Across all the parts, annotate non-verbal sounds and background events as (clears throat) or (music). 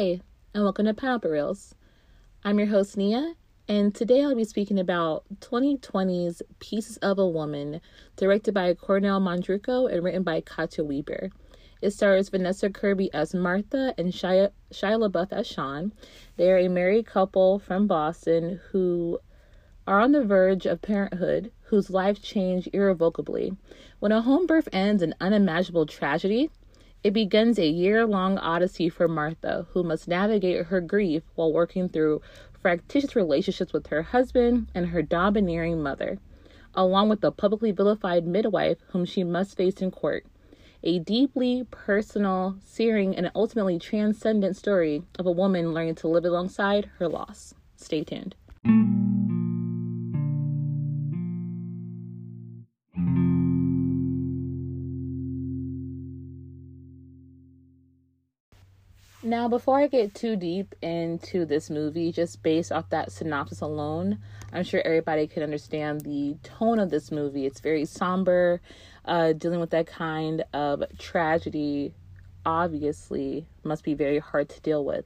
Hi, and welcome to Pineapple Reels. I'm your host, Nia, and today I'll be speaking about 2020's Pieces of a Woman, directed by Kornél Mundruczó and written by Katja Weber. It stars Vanessa Kirby as Martha and Shia, Shia LaBeouf as Sean. They are a married couple from Boston who are on the verge of parenthood, whose lives change irrevocably. When a home birth ends in unimaginable tragedy, it begins a year long odyssey for Martha, who must navigate her grief while working through fractious relationships with her husband and her domineering mother, along with the publicly vilified midwife whom she must face in court. A deeply personal, searing, and ultimately transcendent story of a woman learning to live alongside her loss. Stay tuned. Now, before I get too deep into this movie, just based off that synopsis alone, I'm sure everybody can understand the tone of this movie. It's very somber, uh, dealing with that kind of tragedy, obviously, must be very hard to deal with.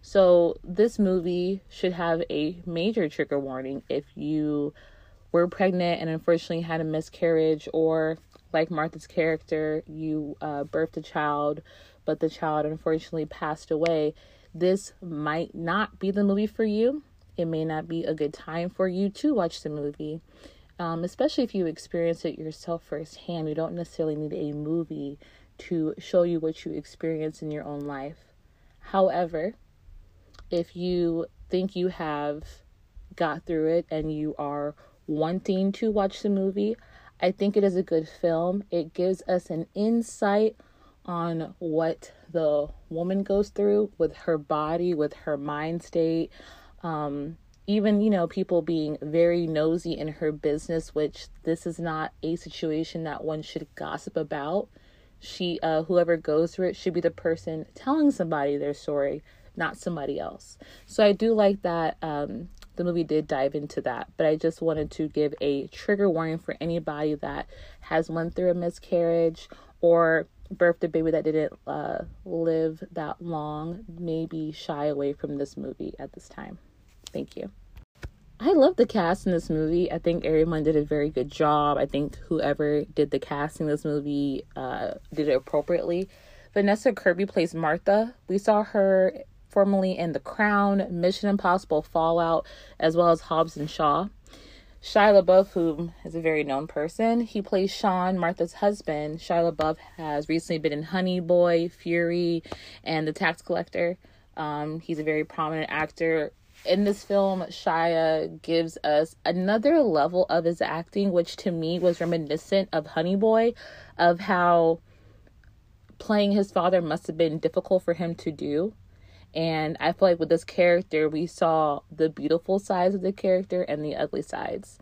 So, this movie should have a major trigger warning if you were pregnant and unfortunately had a miscarriage, or like Martha's character, you uh, birthed a child but the child unfortunately passed away, this might not be the movie for you. It may not be a good time for you to watch the movie, um, especially if you experience it yourself firsthand. You don't necessarily need a movie to show you what you experience in your own life. However, if you think you have got through it and you are wanting to watch the movie, I think it is a good film. It gives us an insight on what the woman goes through with her body, with her mind state. Um, even, you know, people being very nosy in her business, which this is not a situation that one should gossip about. She, uh, whoever goes through it, should be the person telling somebody their story, not somebody else. So I do like that um, the movie did dive into that, but I just wanted to give a trigger warning for anybody that has went through a miscarriage or birthed a baby that didn't uh, live that long, maybe shy away from this movie at this time. Thank you. I love the cast in this movie. I think everyone did a very good job. I think whoever did the casting this movie uh, did it appropriately. Vanessa Kirby plays Martha. We saw her formerly in The Crown, Mission Impossible Fallout, as well as Hobbs and Shaw. Shia LaBeouf, who is a very known person, he plays Sean, Martha's husband. Shia LaBeouf has recently been in Honey Boy, Fury, and The Tax Collector. Um, he's a very prominent actor. In this film, Shia gives us another level of his acting, which to me was reminiscent of Honey Boy, of how playing his father must have been difficult for him to do. And I feel like with this character, we saw the beautiful sides of the character and the ugly sides.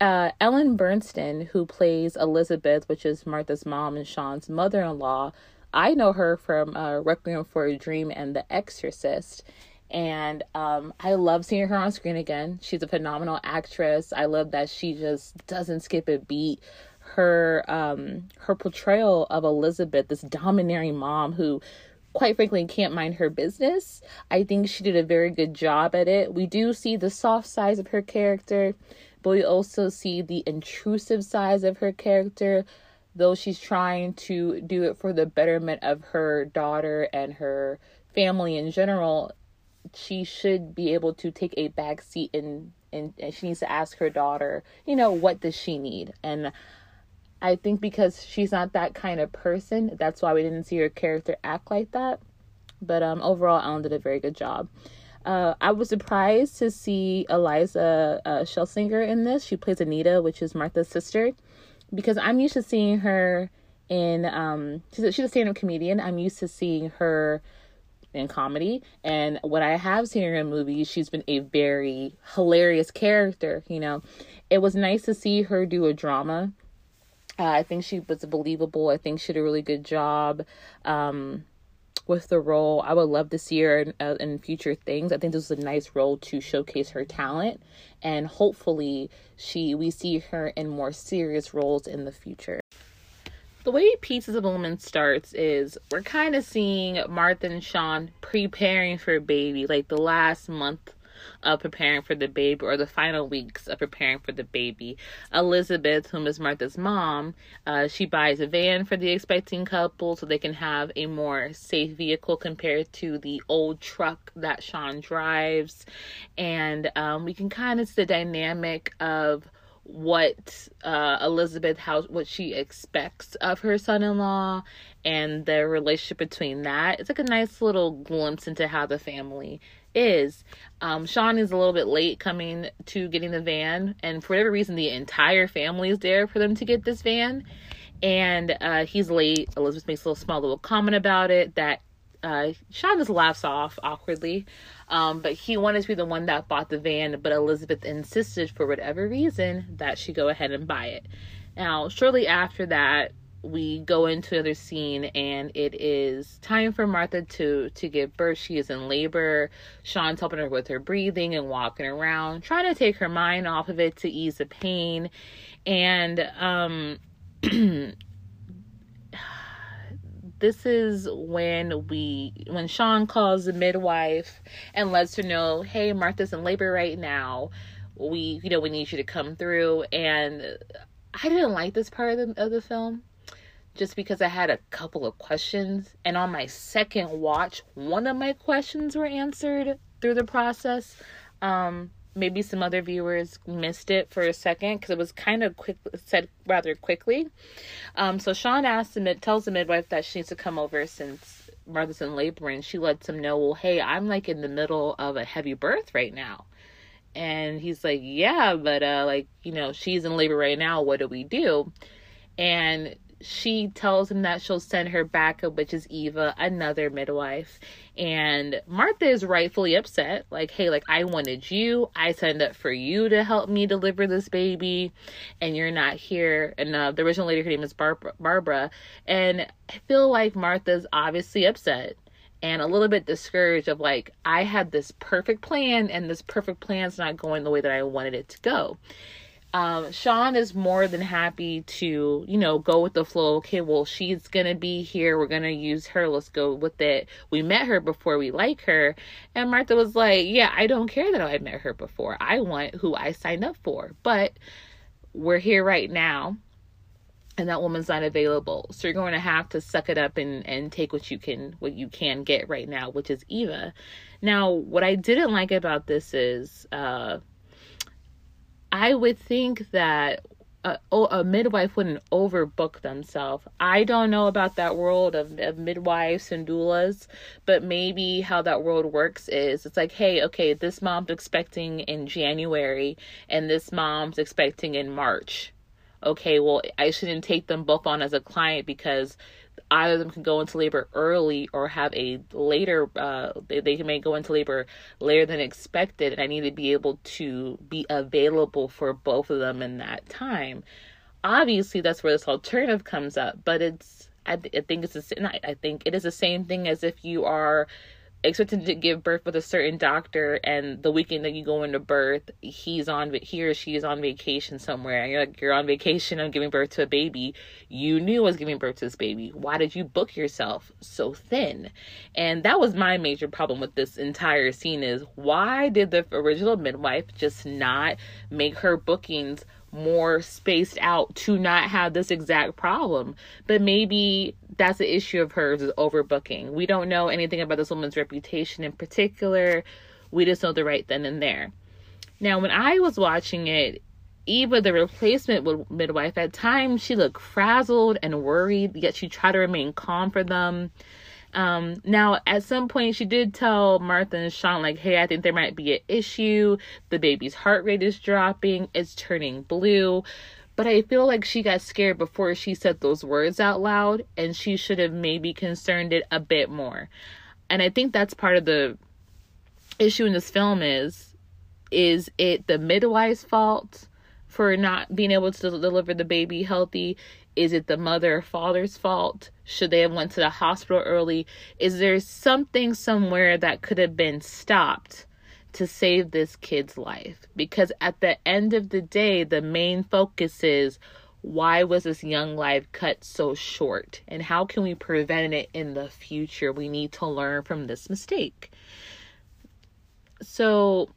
Uh, Ellen Burstyn, who plays Elizabeth, which is Martha's mom and Sean's mother in law, I know her from uh, Requiem for a Dream and The Exorcist. And um, I love seeing her on screen again. She's a phenomenal actress. I love that she just doesn't skip a beat. Her um, her portrayal of Elizabeth, this domineering mom who quite frankly can't mind her business. I think she did a very good job at it. We do see the soft sides of her character, but we also see the intrusive sides of her character, though she's trying to do it for the betterment of her daughter and her family in general. She should be able to take a back seat and, and, and she needs to ask her daughter, you know, what does she need? And I think because she's not that kind of person, that's why we didn't see her character act like that. But um, overall, Ellen did a very good job. Uh, I was surprised to see Iliza uh, in this. She plays Anita, which is Martha's sister, because I'm used to seeing her in. Um, she's a, she's a stand-up comedian. I'm used to seeing her in comedy, and when I have seen her in movies, she's been a very hilarious character. You know, it was nice to see her do a drama uh, I think she was believable. I think she did a really good job um, with the role. I would love to see her in, uh, in future things. I think this was a nice role to showcase her talent, and hopefully, she we see her in more serious roles in the future. The way Pieces of a Woman starts is we're kind of seeing Martha and Sean preparing for a baby, like the last month of preparing for the baby or the final weeks of preparing for the baby. Elizabeth, whom is Martha's mom, uh, she buys a van for the expecting couple so they can have a more safe vehicle compared to the old truck that Sean drives. And um, we can kind of see the dynamic of what uh, Elizabeth how what she expects of her son-in-law and the relationship between that. It's like a nice little glimpse into how the family is um, Sean is a little bit late coming to getting the van, and for whatever reason, the entire family is there for them to get this van. And uh, he's late. Elizabeth makes a little small little comment about it that uh, Sean just laughs off awkwardly. Um, but he wanted to be the one that bought the van, but Elizabeth insisted for whatever reason that she go ahead and buy it. Now, shortly after that, we go into another scene and it is time for Martha to to give birth. She is in labor. Sean's helping her with her breathing and walking around, trying to take her mind off of it to ease the pain. And um (clears throat) this is when we when Sean calls the midwife and lets her know, "Hey, Martha's in labor right now. We, you know, we need you to come through." And I didn't like this part of the, of the film just because I had a couple of questions. And on my second watch, one of my questions were answered through the process. Um, maybe some other viewers missed it for a second because it was kind of quick said rather quickly. Um, so Sean asks the mid tells the midwife that she needs to come over since Martha's in labor, and she lets him know, well, hey, I'm like in the middle of a heavy birth right now. And he's like, yeah, but uh, like you know, she's in labor right now. What do we do? And she tells him that she'll send her backup, which is Eva, another midwife. And Martha is rightfully upset. Like, hey, like, I wanted you. I signed up for you to help me deliver this baby, and you're not here. And uh, the original lady, her name is Barbara. Barbara. And I feel like Martha's obviously upset and a little bit discouraged of like, I had this perfect plan, and this perfect plan's not going the way that I wanted it to go um, Sean is more than happy to, you know, go with the flow. Okay, well, she's gonna be here. We're gonna use her. Let's go with it. We met her before we like her. And Martha was like, Yeah, I don't care that I met her before. I want who I signed up for. But we're here right now. And that woman's not available. So you're going to have to suck it up and, and take what you can what you can get right now, which is Eva. Now, what I didn't like about this is uh I would think that a, a, midwife wouldn't overbook themselves. I don't know about that world of, of midwives and doulas, but maybe how that world works is it's like, hey, okay, this mom's expecting in January and this mom's expecting in March. Okay, well, I shouldn't take them both on as a client because either of them can go into labor early or have a later uh they, they may go into labor later than expected and i need to be able to be available for both of them in that time. Obviously that's where this alternative comes up but it's i, I think it's a, I think it is the same thing as if you are expected to give birth with a certain doctor and the weekend that you go into birth he's on he or she is on vacation somewhere and you're like you're on vacation i'm giving birth to a baby. You knew I was giving birth to this baby. Why did you book yourself so thin? And that was my major problem with this entire scene is why did the original midwife just not make her bookings more spaced out to not have this exact problem. But maybe that's the issue of hers is overbooking. We don't know anything about this woman's reputation in particular. We just know the right then and there. Now, when I was watching it, Eva, the replacement midwife, at times she looked frazzled and worried, yet she tried to remain calm for them. Um, now, at some point, she did tell Martha and Sean, like, hey, I think there might be an issue. The baby's heart rate is dropping, it's turning blue. But I feel like she got scared before she said those words out loud, and she should have maybe concerned it a bit more. And I think that's part of the issue in this film is is it the midwife's fault for not being able to deliver the baby healthy? Is it the mother or father's fault? Should they have went to the hospital early? Is there something somewhere that could have been stopped to save this kid's life? Because at the end of the day, the main focus is why was this young life cut so short? And how can we prevent it in the future? We need to learn from this mistake. So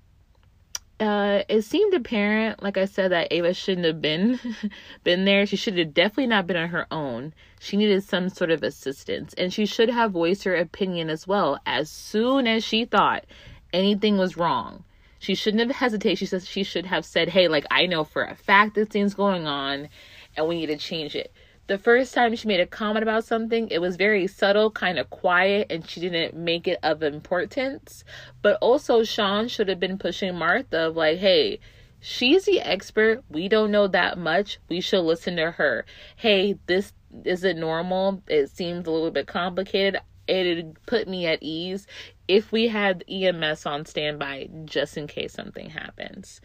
uh, it seemed apparent, like I said, that Ava shouldn't have been (laughs) been there. She should have definitely not been on her own. She needed some sort of assistance, and she should have voiced her opinion as well as soon as she thought anything was wrong. She shouldn't have hesitated. She says she should have said, "Hey, like I know for a fact this thing's going on, and we need to change it." The first time she made a comment about something, it was very subtle, kind of quiet, and she didn't make it of importance. But also, Sean should have been pushing Martha like, "Hey." She's the expert. We don't know that much. We should listen to her. Hey, this isn't normal. It seems a little bit complicated it'd put me at ease if we had EMS on standby just in case something happens.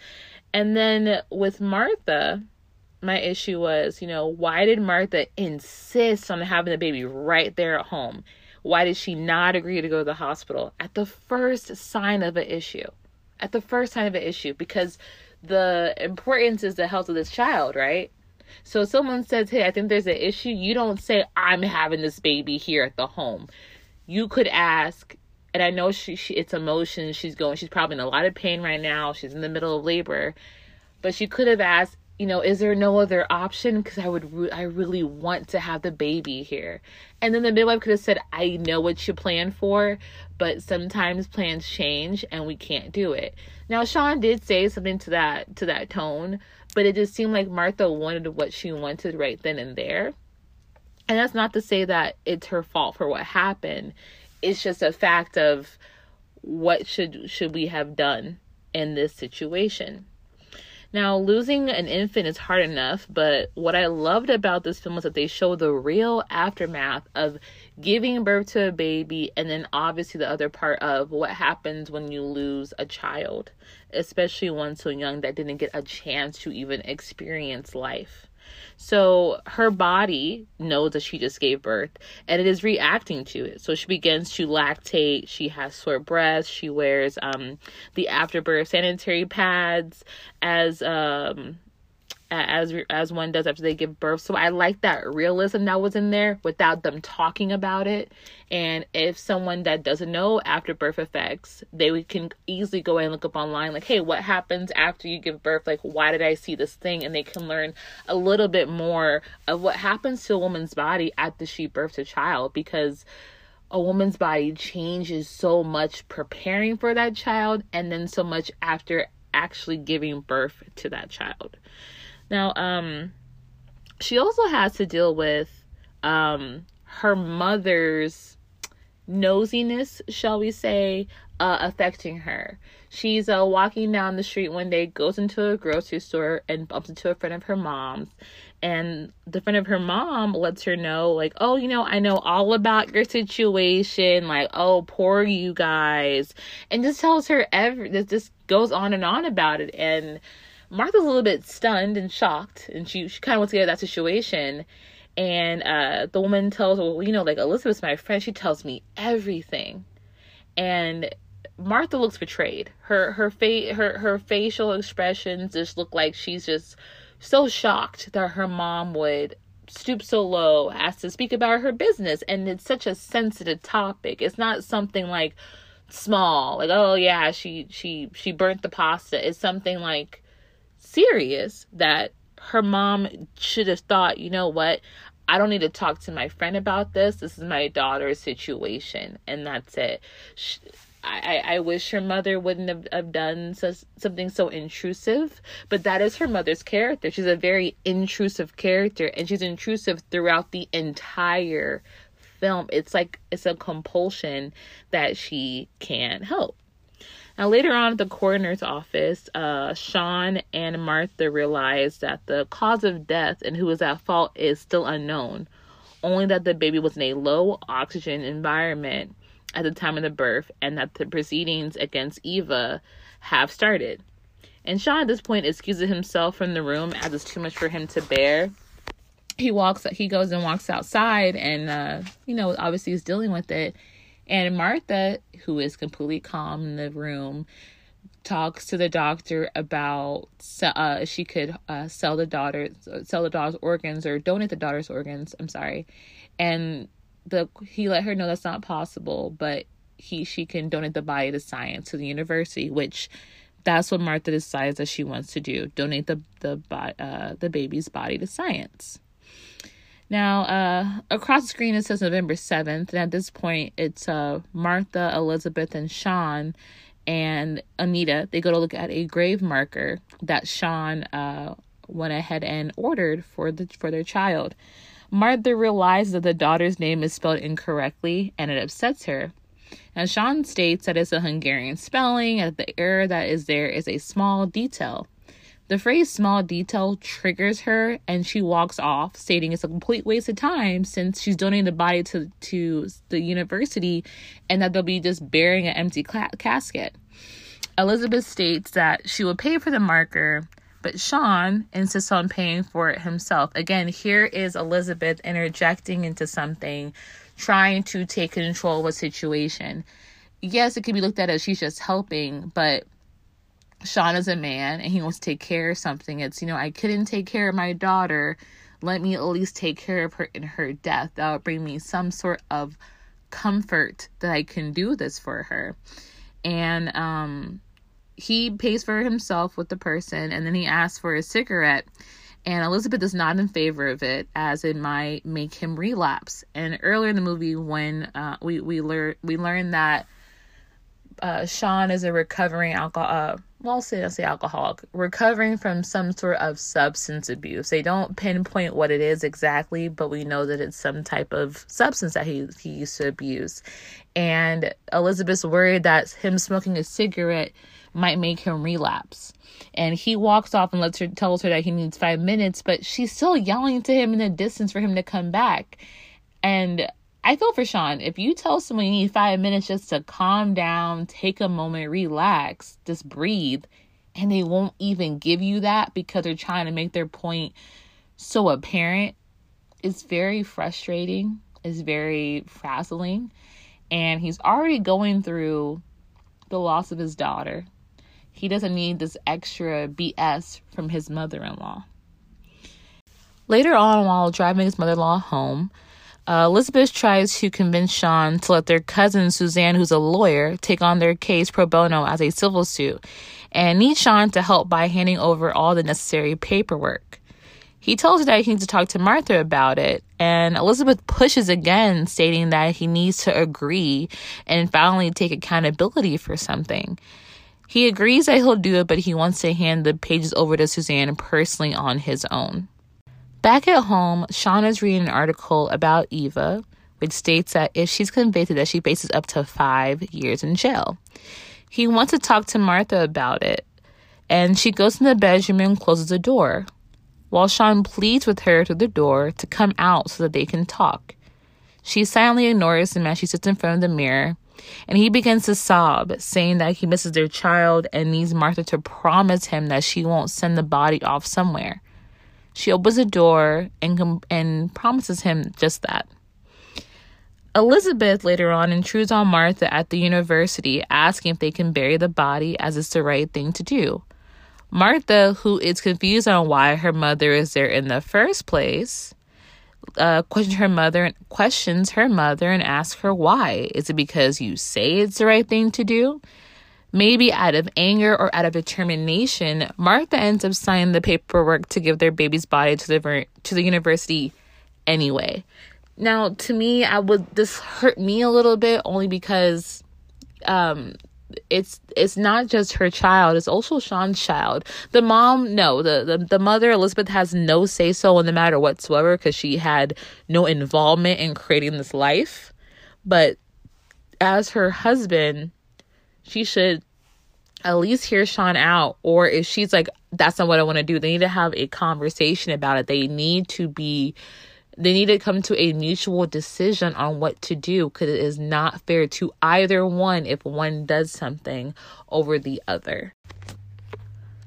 And then with Martha, my issue was, you know, why did Martha insist on having the baby right there at home? Why did she not agree to go to the hospital at the first sign of an issue? At the first sign of an issue, because the importance is the health of this child, right? So someone says, Hey, I think there's an issue. You don't say, I'm having this baby here at the home you could ask and I know she, she it's emotions she's going she's probably in a lot of pain right now she's in the middle of labor but she could have asked you know is there no other option because I would re- I really want to have the baby here and then the midwife could have said I know what you plan for but sometimes plans change and we can't do it now Sean did say something to that to that tone but it just seemed like Martha wanted what she wanted right then and there and that's not to say that it's her fault for what happened. It's just a fact of what should should we have done in this situation. Now, losing an infant is hard enough, but what I loved about this film was that they show the real aftermath of giving birth to a baby, and then obviously the other part of what happens when you lose a child, especially one so young that didn't get a chance to even experience life. So her body knows that she just gave birth and it is reacting to it. So she begins to lactate. She has sore breasts. She wears um, the afterbirth sanitary pads as um, as as one does after they give birth. So I like that realism that was in there without them talking about it. And if someone that doesn't know after birth effects, they can easily go and look up online like, "Hey, what happens after you give birth? Like, why did I see this thing?" And they can learn a little bit more of what happens to a woman's body after she births a child because a woman's body changes so much preparing for that child and then so much after actually giving birth to that child. Now, um, she also has to deal with um, her mother's nosiness, shall we say, uh, affecting her. She's uh, walking down the street one day, goes into a grocery store, and bumps into a friend of her mom's. And the friend of her mom lets her know, like, oh, you know, I know all about your situation. Like, oh, poor you guys. And just tells her every, just goes on and on about it. And Martha's a little bit stunned and shocked, and she, she kind of wants to get out of that situation. And uh, the woman tells well, you know, like Elizabeth's my friend. She tells me everything, and Martha looks betrayed. Her her face her her facial expressions just look like she's just so shocked that her mom would stoop so low as to speak about her business and it's such a sensitive topic it's not something like small like oh yeah she she she burnt the pasta it's something like serious that her mom should have thought, you know what? I don't need to talk to my friend about this. This is my daughter's situation, and that's it. She, I, I wish her mother wouldn't have, have done such, something so intrusive, but that is her mother's character. She's a very intrusive character, and she's intrusive throughout the entire film. It's like it's a compulsion that she can't help. Now, later on at the coroner's office, uh, Sean and Martha realize that the cause of death and who was at fault is still unknown, only that the baby was in a low oxygen environment at the time of the birth and that the proceedings against Eva have started. And Sean at this point excuses himself from the room as it's too much for him to bear. He walks, he goes and walks outside, and uh, you know, obviously he's dealing with it and Martha, who is completely calm in the room, talks to the doctor about uh, she could uh, sell the daughter sell the daughter's organs or donate the daughter's organs. I'm sorry, and the he let her know that's not possible, but he she can donate the body to science to the university, which that's what Martha decides that she wants to do: donate the the uh, the baby's body to science. Now, uh, across the screen it says November 7th, and at this point it's uh, Martha, Elizabeth, and Sean and Anita. They go to look at a grave marker that Sean uh, went ahead and ordered for the for their child. Martha realizes that the daughter's name is spelled incorrectly, and it upsets her. Now, Sean states that it's a Hungarian spelling, and that the error that is there is a small detail. The phrase small detail triggers her and she walks off, stating it's a complete waste of time since she's donating the body to, to the university and that they'll be just burying an empty casket. Elizabeth states that she will pay for the marker, but Sean insists on paying for it himself. Again, here is Elizabeth interjecting into something, trying to take control of a situation. Yes, it can be looked at as she's just helping, but Sean is a man and he wants to take care of something. It's, you know, I couldn't take care of my daughter. Let me at least take care of her in her death. That would bring me some sort of comfort that I can do this for her. And um, he pays for himself with the person and then he asks for a cigarette. And Elizabeth is not in favor of it, as it might make him relapse. And earlier in the movie, when uh, we we learn we learn that uh, Sean is a recovering alcohol, uh, well, I'll say alcoholic, recovering from some sort of substance abuse. They don't pinpoint what it is exactly, but we know that it's some type of substance that he, he used to abuse. And Elizabeth's worried that him smoking a cigarette might make him relapse. And he walks off and lets her tells her that he needs five minutes, but she's still yelling to him in the distance for him to come back. And I feel for Sean. If you tell someone you need five minutes just to calm down, take a moment, relax, just breathe, and they won't even give you that because they're trying to make their point so apparent, it's very frustrating. It's very frazzling. And he's already going through the loss of his daughter. He doesn't need this extra BS from his mother in law. Later on, while driving his mother in law home, uh, Elizabeth tries to convince Sean to let their cousin Suzanne, who's a lawyer, take on their case pro bono as a civil suit, and needs Sean to help by handing over all the necessary paperwork. He tells her that he needs to talk to Martha about it, and Elizabeth pushes again, stating that he needs to agree and finally take accountability for something. He agrees that he'll do it, but he wants to hand the pages over to Suzanne personally on his own. Back at home, Sean is reading an article about Eva, which states that if she's convicted, that she faces up to five years in jail. He wants to talk to Martha about it, and she goes in the bedroom and closes the door, while Sean pleads with her through the door to come out so that they can talk. She silently ignores him as she sits in front of the mirror, and he begins to sob, saying that he misses their child and needs Martha to promise him that she won't send the body off somewhere. She opens the door and, and promises him just that. Elizabeth later on intrudes on Martha at the university, asking if they can bury the body as it's the right thing to do. Martha, who is confused on why her mother is there in the first place, uh, questions her mother questions her mother and asks her why. Is it because you say it's the right thing to do? Maybe out of anger or out of determination, Martha ends up signing the paperwork to give their baby's body to the to the university anyway. Now, to me, I would this hurt me a little bit only because um it's it's not just her child it's also sean's child the mom no the the, the mother elizabeth has no say so in the matter whatsoever because she had no involvement in creating this life but as her husband she should at least hear Sean out. Or if she's like, that's not what I want to do, they need to have a conversation about it. They need to be, they need to come to a mutual decision on what to do because it is not fair to either one if one does something over the other.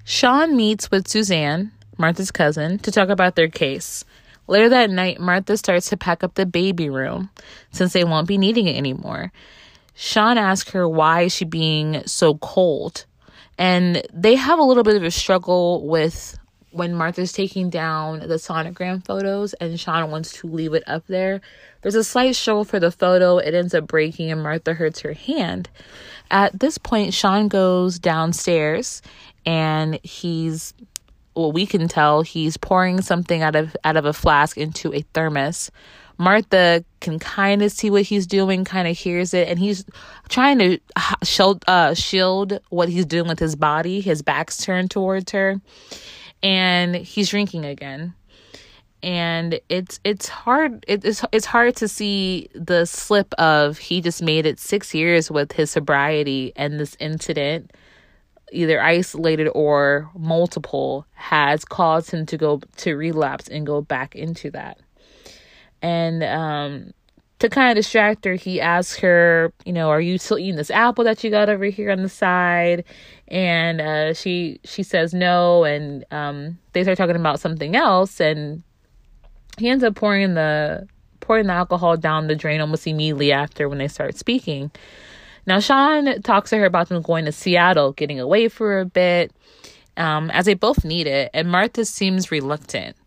Sean meets with Suzanne, Martha's cousin, to talk about their case. Later that night, Martha starts to pack up the baby room since they won't be needing it anymore. Sean asks her why is she being so cold, And they have a little bit of a struggle with when Martha's taking down the sonogram photos and Sean wants to leave it up there. There's a slight struggle for the photo. It ends up breaking and Martha hurts her hand. At this point, Sean goes downstairs and he's well, we can tell he's pouring something out of out of a flask into a thermos. Martha can kind of see what he's doing, kind of hears it, and he's trying to shield, uh, shield what he's doing with his body. His back's turned towards her, and he's drinking again. And it's it's hard it's it's hard to see the slip of he just made it six years with his sobriety and this incident either isolated or multiple has caused him to go to relapse and go back into that. And um to kind of distract her he asks her you know are you still eating this apple that you got over here on the side? And uh she she says no and um they start talking about something else and he ends up pouring the pouring the alcohol down the drain almost immediately after when they start speaking now, Sean talks to her about them going to Seattle, getting away for a bit, um, as they both need it, and Martha seems reluctant.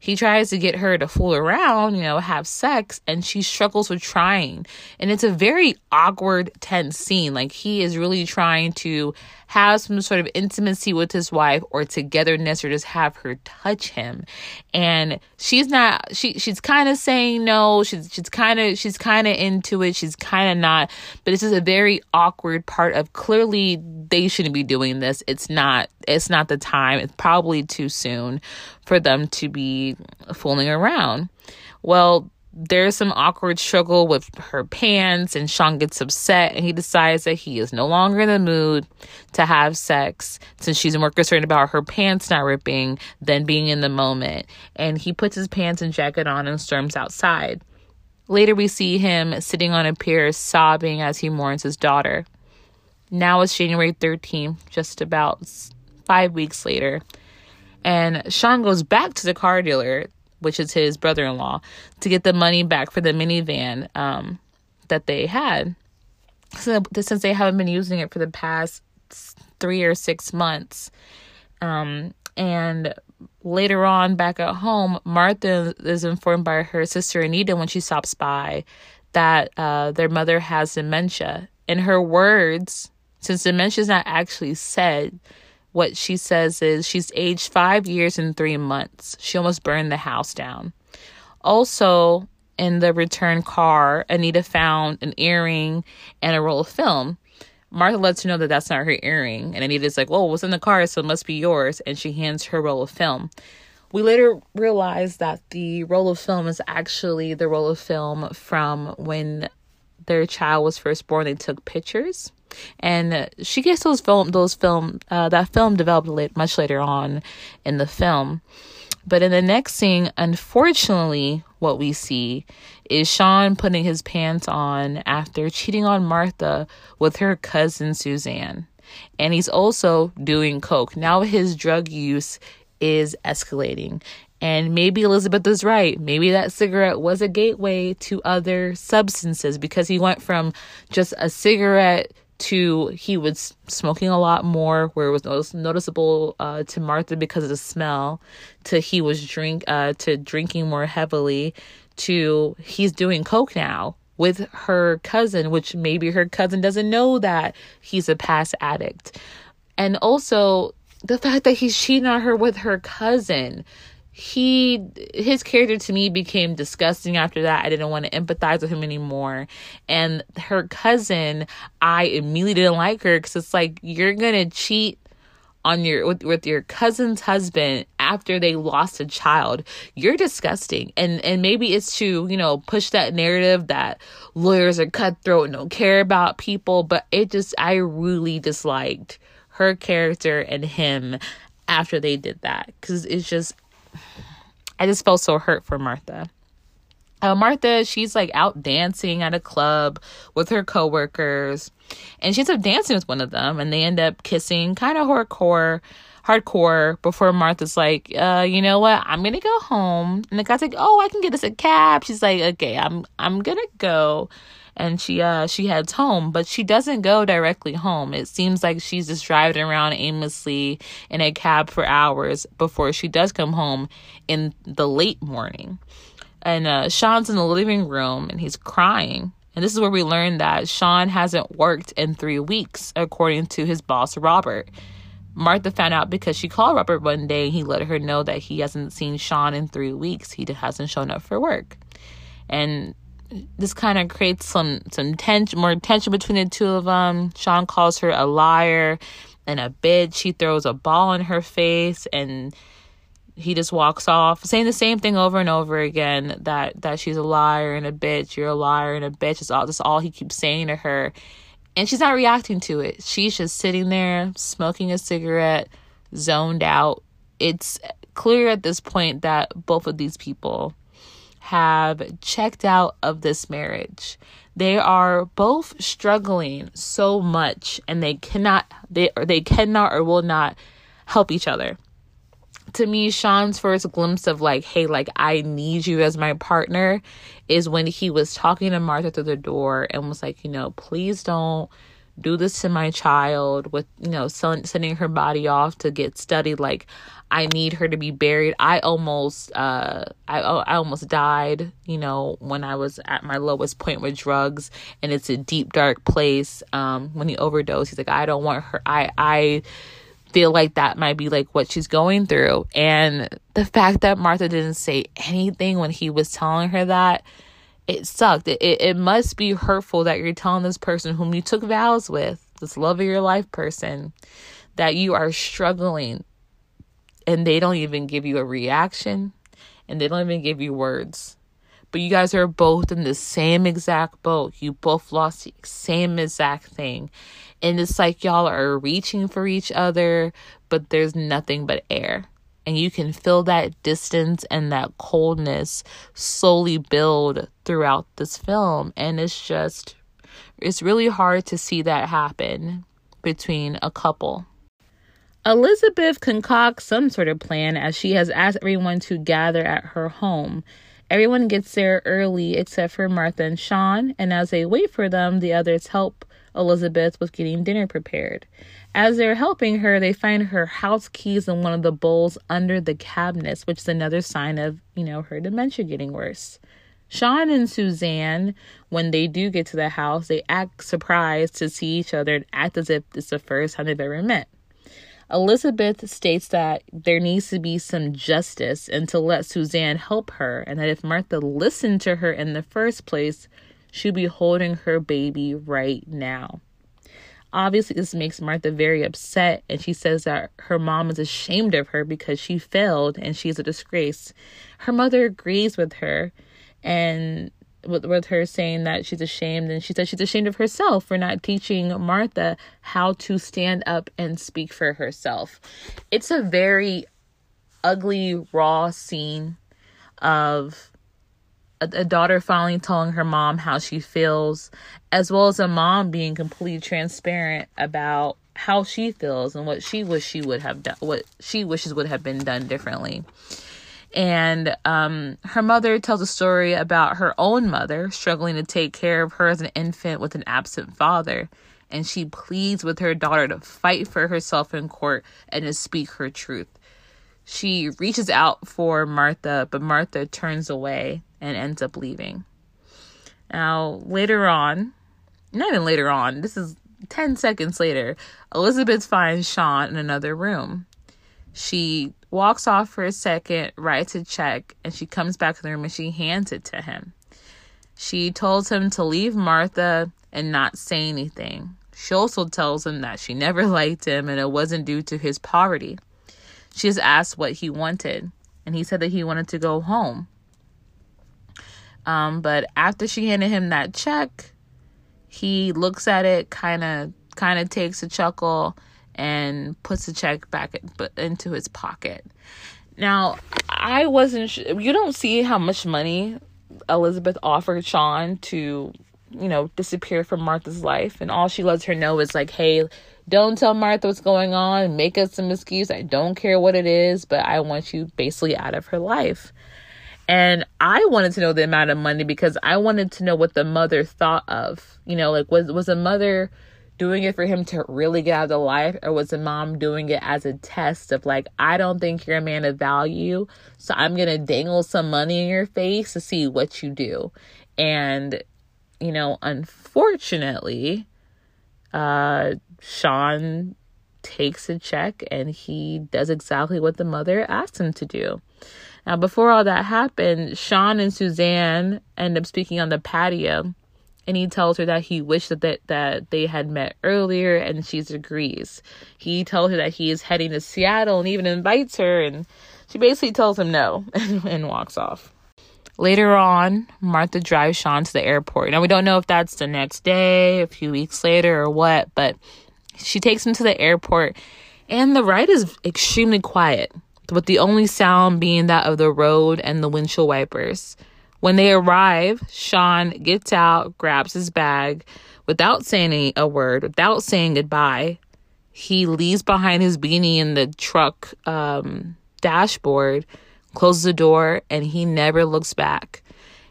He tries to get her to fool around, you know, have sex, and she struggles with trying. And it's a very awkward, tense scene. Like he is really trying to have some sort of intimacy with his wife or togetherness or just have her touch him. And she's not she she's kind of saying no. She's she's kind of she's kind of into it. She's kind of not. But it's just a very awkward part of clearly they shouldn't be doing this. It's not it's not the time. It's probably too soon for them to be fooling around. Well, there's some awkward struggle with her pants, and Sean gets upset and he decides that he is no longer in the mood to have sex since she's more concerned about her pants not ripping than being in the moment. And he puts his pants and jacket on and storms outside. Later, we see him sitting on a pier sobbing as he mourns his daughter. Now it's January 13th, just about five weeks later. And Sean goes back to the car dealer which is his brother in law, to get the money back for the minivan um, that they had. So, since they haven't been using it for the past three or six months. Um, and later on, back at home, Martha is informed by her sister Anita when she stops by that uh, their mother has dementia. In her words, since dementia is not actually said, what she says is she's aged five years and three months. She almost burned the house down. Also, in the return car, Anita found an earring and a roll of film. Martha lets her know that that's not her earring, and Anita's like, "Well, what's in the car, so it must be yours." And she hands her roll of film. We later realize that the roll of film is actually the roll of film from when their child was first born. They took pictures and she gets those film those film uh, that film developed late, much later on in the film. But in the next scene unfortunately what we see is sean putting his pants on after cheating on martha with her cousin suzanne. And he's also doing coke. Now his drug use is escalating. And maybe Elizabeth is right. Maybe that cigarette was a gateway to other substances because he went from just a cigarette to he was smoking a lot more where it was notice- noticeable uh, to martha because of the smell to he was drink uh, to drinking more heavily to he's doing coke now with her cousin which maybe her cousin doesn't know that he's a past addict. And also the fact that he's cheating on her with her cousin he his character to me became disgusting after that. I didn't want to empathize with him anymore. And her cousin, I immediately didn't like her because it's like you're gonna cheat on your with, with your cousin's husband after they lost a child you're disgusting and and maybe it's to you know push that narrative that lawyers are cutthroat and don't care about people but it just i really disliked her character and him after they did that because it's just I just felt so hurt for Martha. Uh, Martha, she's like out dancing at a club with her coworkers, and she ends up dancing with one of them, and they end up kissing, kind of hardcore, hardcore before Martha's like, uh, you know what? I'm gonna go home. And the guy's like, oh, I can get us a cab. She's like, okay, I'm I'm gonna go. And she uh she heads home, but she doesn't go directly home. It seems like she's just driving around aimlessly in a cab for hours before she does come home in the late morning. And uh, Sean's in the living room and he's crying. And this is where we learn that Sean hasn't worked in three weeks, according to his boss, Robert. Martha found out because she called Robert one day. and He let her know that he hasn't seen Sean in three weeks. He hasn't shown up for work, and this kind of creates some some tension, more tension between the two of them. Sean calls her a liar and a bitch. She throws a ball in her face, and he just walks off, saying the same thing over and over again. That that she's a liar and a bitch. You're a liar and a bitch. It's all that's all he keeps saying to her and she's not reacting to it. She's just sitting there smoking a cigarette, zoned out. It's clear at this point that both of these people have checked out of this marriage. They are both struggling so much and they cannot they or they cannot or will not help each other to me, Sean's first glimpse of like, hey, like I need you as my partner is when he was talking to Martha through the door and was like, you know, please don't do this to my child with, you know, sending, sending her body off to get studied. Like, I need her to be buried. I almost, uh, I, I almost died, you know, when I was at my lowest point with drugs and it's a deep, dark place. Um, when he overdosed, he's like, I don't want her. I, I, feel like that might be like what she's going through. And the fact that Martha didn't say anything when he was telling her that, it sucked. It, it, it must be hurtful that you're telling this person whom you took vows with, this love of your life person, that you are struggling and they don't even give you a reaction and they don't even give you words. But you guys are both in the same exact boat. You both lost the same exact thing. And it's like y'all are reaching for each other, but there's nothing but air. And you can feel that distance and that coldness slowly build throughout this film. And it's just, it's really hard to see that happen between a couple. Elizabeth concocts some sort of plan as she has asked everyone to gather at her home. Everyone gets there early except for Martha and Sean, and as they wait for them, the others help Elizabeth with getting dinner prepared. As they're helping her, they find her house keys in one of the bowls under the cabinets, which is another sign of, you know, her dementia getting worse. Sean and Suzanne, when they do get to the house, they act surprised to see each other and act as if it's the first time they've ever met. Elizabeth states that there needs to be some justice and to let Suzanne help her, and that if Martha listened to her in the first place, she'd be holding her baby right now. Obviously, this makes Martha very upset, and she says that her mom is ashamed of her because she failed and she's a disgrace. Her mother agrees with her and with, with her saying that she's ashamed, and she says she's ashamed of herself for not teaching Martha how to stand up and speak for herself. It's a very ugly, raw scene of a, a, daughter finally telling her mom how she feels, as well as a mom being completely transparent about how she feels and what she wish she would have done, what she wishes would have been done differently. And um, her mother tells a story about her own mother struggling to take care of her as an infant with an absent father. And she pleads with her daughter to fight for herself in court and to speak her truth. She reaches out for Martha, but Martha turns away and ends up leaving. Now, later on, not even later on, this is 10 seconds later, Elizabeth finds Sean in another room. She walks off for a second, writes a check, and she comes back to the room and she hands it to him. She tells him to leave Martha and not say anything. She also tells him that she never (laughs) liked him and it wasn't due to his poverty. She just asked what he wanted, and he said that he wanted to go home. Um, but after she handed him that check, he looks at it, kind of, kind of takes a chuckle, and puts the check back into his pocket. Now, I wasn't. Sh- you don't see how much money Elizabeth offered Sean to you know, disappear from Martha's life. And all she lets her know is like, hey, don't tell Martha what's going on. Make us some excuse. I don't care what it is, but I want you basically out of her life. And I wanted to know the amount of money because I wanted to know what the mother thought of. You know, like was was the mother doing it for him to really get out of the life or was the mom doing it as a test of like i don't think you're a man of value so i'm gonna dangle some money in your face to see what you do. And you know unfortunately uh sean takes a check and he does exactly what the mother asked him to do. Now before all that happened sean and suzanne end up speaking on the patio and he tells her that he wished that, that that they had met earlier and she agrees. He tells her that he is heading to Seattle and even invites her and she basically tells him no (laughs) and, and walks off. Later on, Martha drives Sean to the airport. Now we don't know if that's the next day, a few weeks later or what, but she takes him to the airport and the ride is extremely quiet, with the only sound being that of the road and the windshield wipers. When they arrive, Sean gets out, grabs his bag without saying a word, without saying goodbye. He leaves behind his beanie in the truck um, dashboard, closes the door, and he never looks back.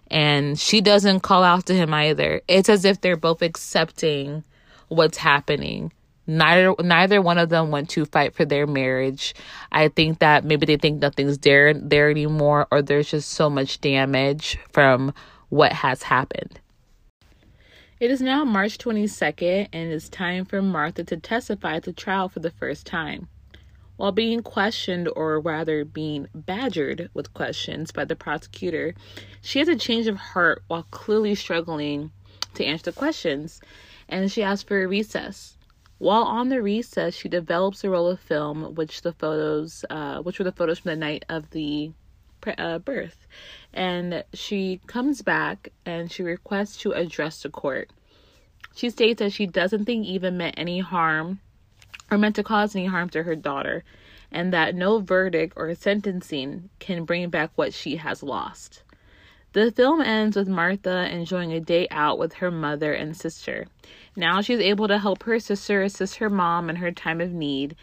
And she doesn't call out to him either. It's as if they're both accepting what's happening neither neither one of them went to fight for their marriage. I think that maybe they think nothing's there there anymore or there's just so much damage from what has happened. It is now march 22nd and it's time for martha to testify at the trial for the first time. While being questioned or rather being badgered with questions by the prosecutor she has a change of heart while clearly struggling to answer the questions and she asks for a recess while on the recess, she develops a roll of film, which the photos, uh, which were the photos from the night of the uh, birth, and she comes back and she requests to address the court. She states that she doesn't think Eva meant any harm or meant to cause any harm to her daughter, and that no verdict or sentencing can bring back what she has lost. The film ends with Martha enjoying a day out with her mother and sister. Now she's able to help her sister assist her mom in her time of need,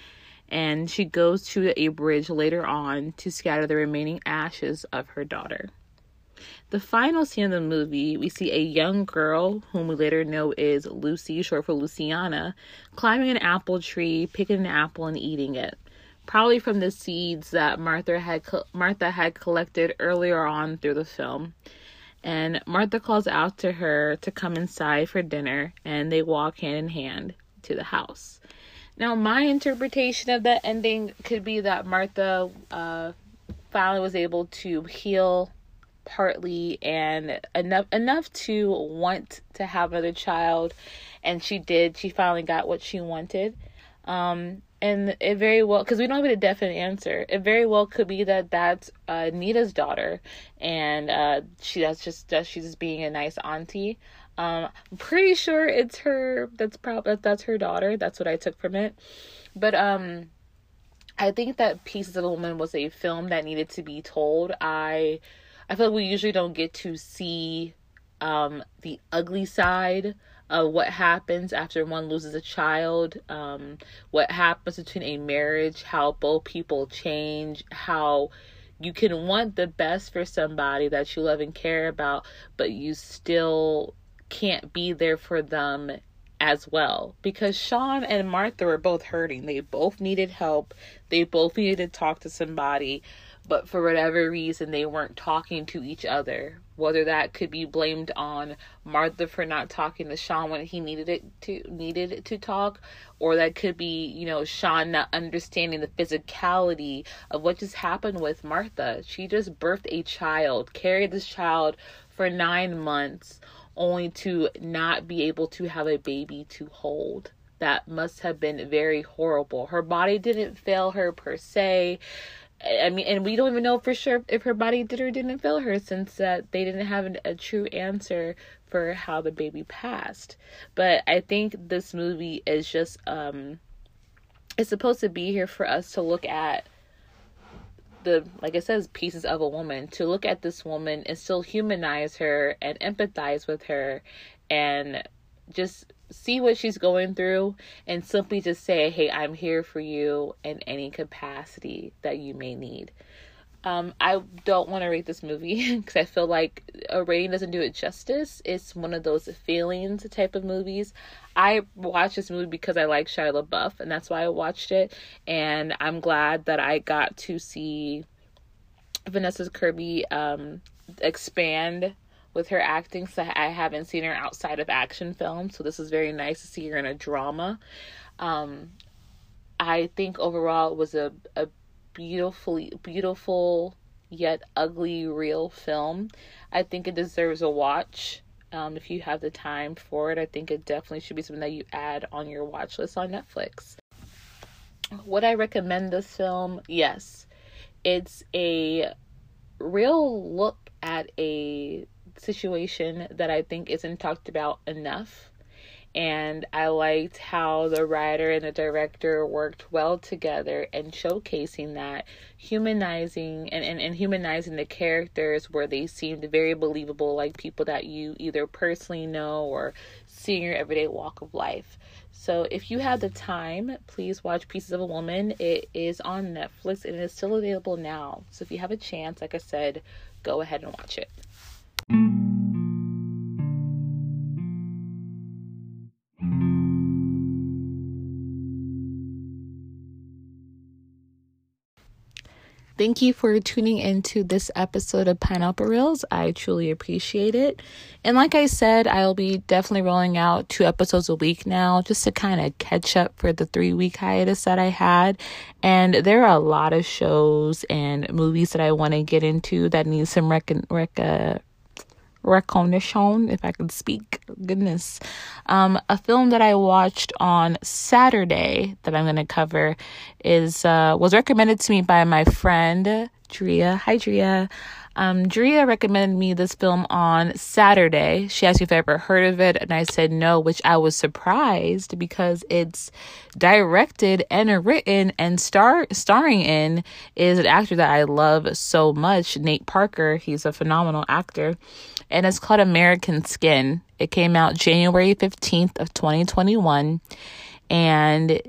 and she goes to a bridge later on to scatter the remaining ashes of her daughter. The final scene of the movie, we see a young girl, whom we later know is Lucy, short for Luciana, climbing an apple tree, picking an apple, and eating it probably from the seeds that Martha had Martha had collected earlier on through the film. And Martha calls out to her to come inside for dinner, and they walk hand in hand to the house. Now, my interpretation of that ending could be that Martha uh, finally was able to heal partly and enough enough to want to have another child and she did she finally got what she wanted um and it very well because we don't have a definite answer it very well could be that that's uh, nita's daughter and uh, she that's just that she's just being a nice auntie. Um, i'm pretty sure it's her that's probably that's her daughter that's what i took from it. But um i think that pieces of a woman was a film that needed to be told. I i feel like we usually don't get to see um the ugly side what happens after one loses a child, um, what happens between a marriage, how both people change, how you can want the best for somebody that you love and care about, but you still can't be there for them as well. Because Sean and Martha were both hurting. They both needed help, they both needed to talk to somebody but for whatever reason they weren't talking to each other. Whether that could be blamed on Martha for not talking to Sean when he needed it to needed to talk, or that could be, you know, Sean not understanding the physicality of what just happened with Martha. She just birthed a child, carried this child for nine months, only to not be able to have a baby to hold that must have been very horrible. Her body didn't fail her per se. I mean, and we don't even know for sure if her body did or didn't fail her since uh, they didn't have an, a true answer for how the baby passed. But I think this movie is just, um, it's supposed to be here for us to look at the, like it says, pieces of a woman, to look at this woman and still humanize her and empathize with her and just see what she's going through and simply just say, Hey, I'm here for you in any capacity that you may need. Um, I don't want to rate this movie (laughs) because I feel like a rating doesn't do it justice. It's one of those feelings type of movies. I watched this movie because I like Shia LaBeouf, and that's why I watched it. And I'm glad that I got to see Vanessa Kirby um, expand with her acting. So I haven't seen her outside of action films, so this is very nice to see her in a drama. Um, I think overall it was a, a beautifully beautiful yet ugly real film. I think it deserves a watch. Um, if you have the time for it, I think it definitely should be something that you add on your watch list on Netflix. Would I recommend this film? Yes. It's a real look at a situation that I think isn't talked about enough and I liked how the writer and the director worked well together and showcasing that humanizing and, and, and humanizing the characters where they seemed very believable like people that you either personally know or see in your everyday walk of life. So if you have the time, please watch Pieces of a Woman. It is on Netflix and it is still available now. So if you have a chance, like I said, go ahead and watch it. Thank you for tuning into this episode of Pineapple Reels. I truly appreciate it. And like I said, I'll be definitely rolling out two episodes a week now just to kind of catch up for the three week hiatus that I had. And there are a lot of shows and movies that I want to get into that need some rec- rec- recognition, if I could speak. Goodness. Um, a film that I watched on Saturday that I'm going to cover is uh, was recommended to me by my friend Drea. Hi, Drea. Um, Drea recommended me this film on Saturday. She asked me if I ever heard of it, and I said no, which I was surprised because it's directed and written and star starring in is an actor that I love so much, Nate Parker. He's a phenomenal actor, and it's called American Skin. It came out January fifteenth of twenty twenty one, and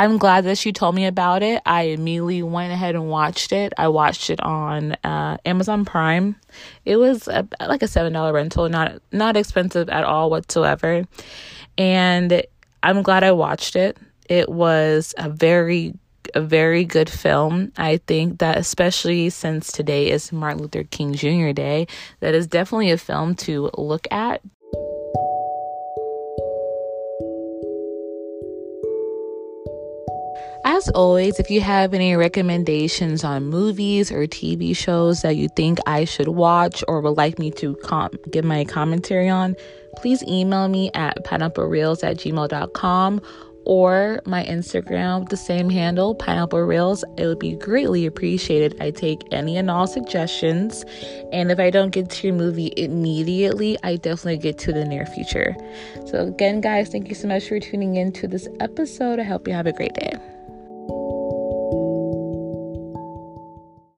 I'm glad that she told me about it. I immediately went ahead and watched it. I watched it on uh, Amazon Prime. It was a, like a seven dollar rental, not not expensive at all whatsoever. And I'm glad I watched it. It was a very a very good film. I think that especially since today is Martin Luther King Jr. Day, that is definitely a film to look at As always, if you have any recommendations on movies or TV shows that you think I should watch or would like me to com- give my commentary on, please email me at pineapplereels at gmail.com or my Instagram, the same handle, Pineapple Reels. It would be greatly appreciated. I take any and all suggestions. And if I don't get to your movie immediately, I definitely get to the near future. So, again, guys, thank you so much for tuning in to this episode. I hope you have a great day.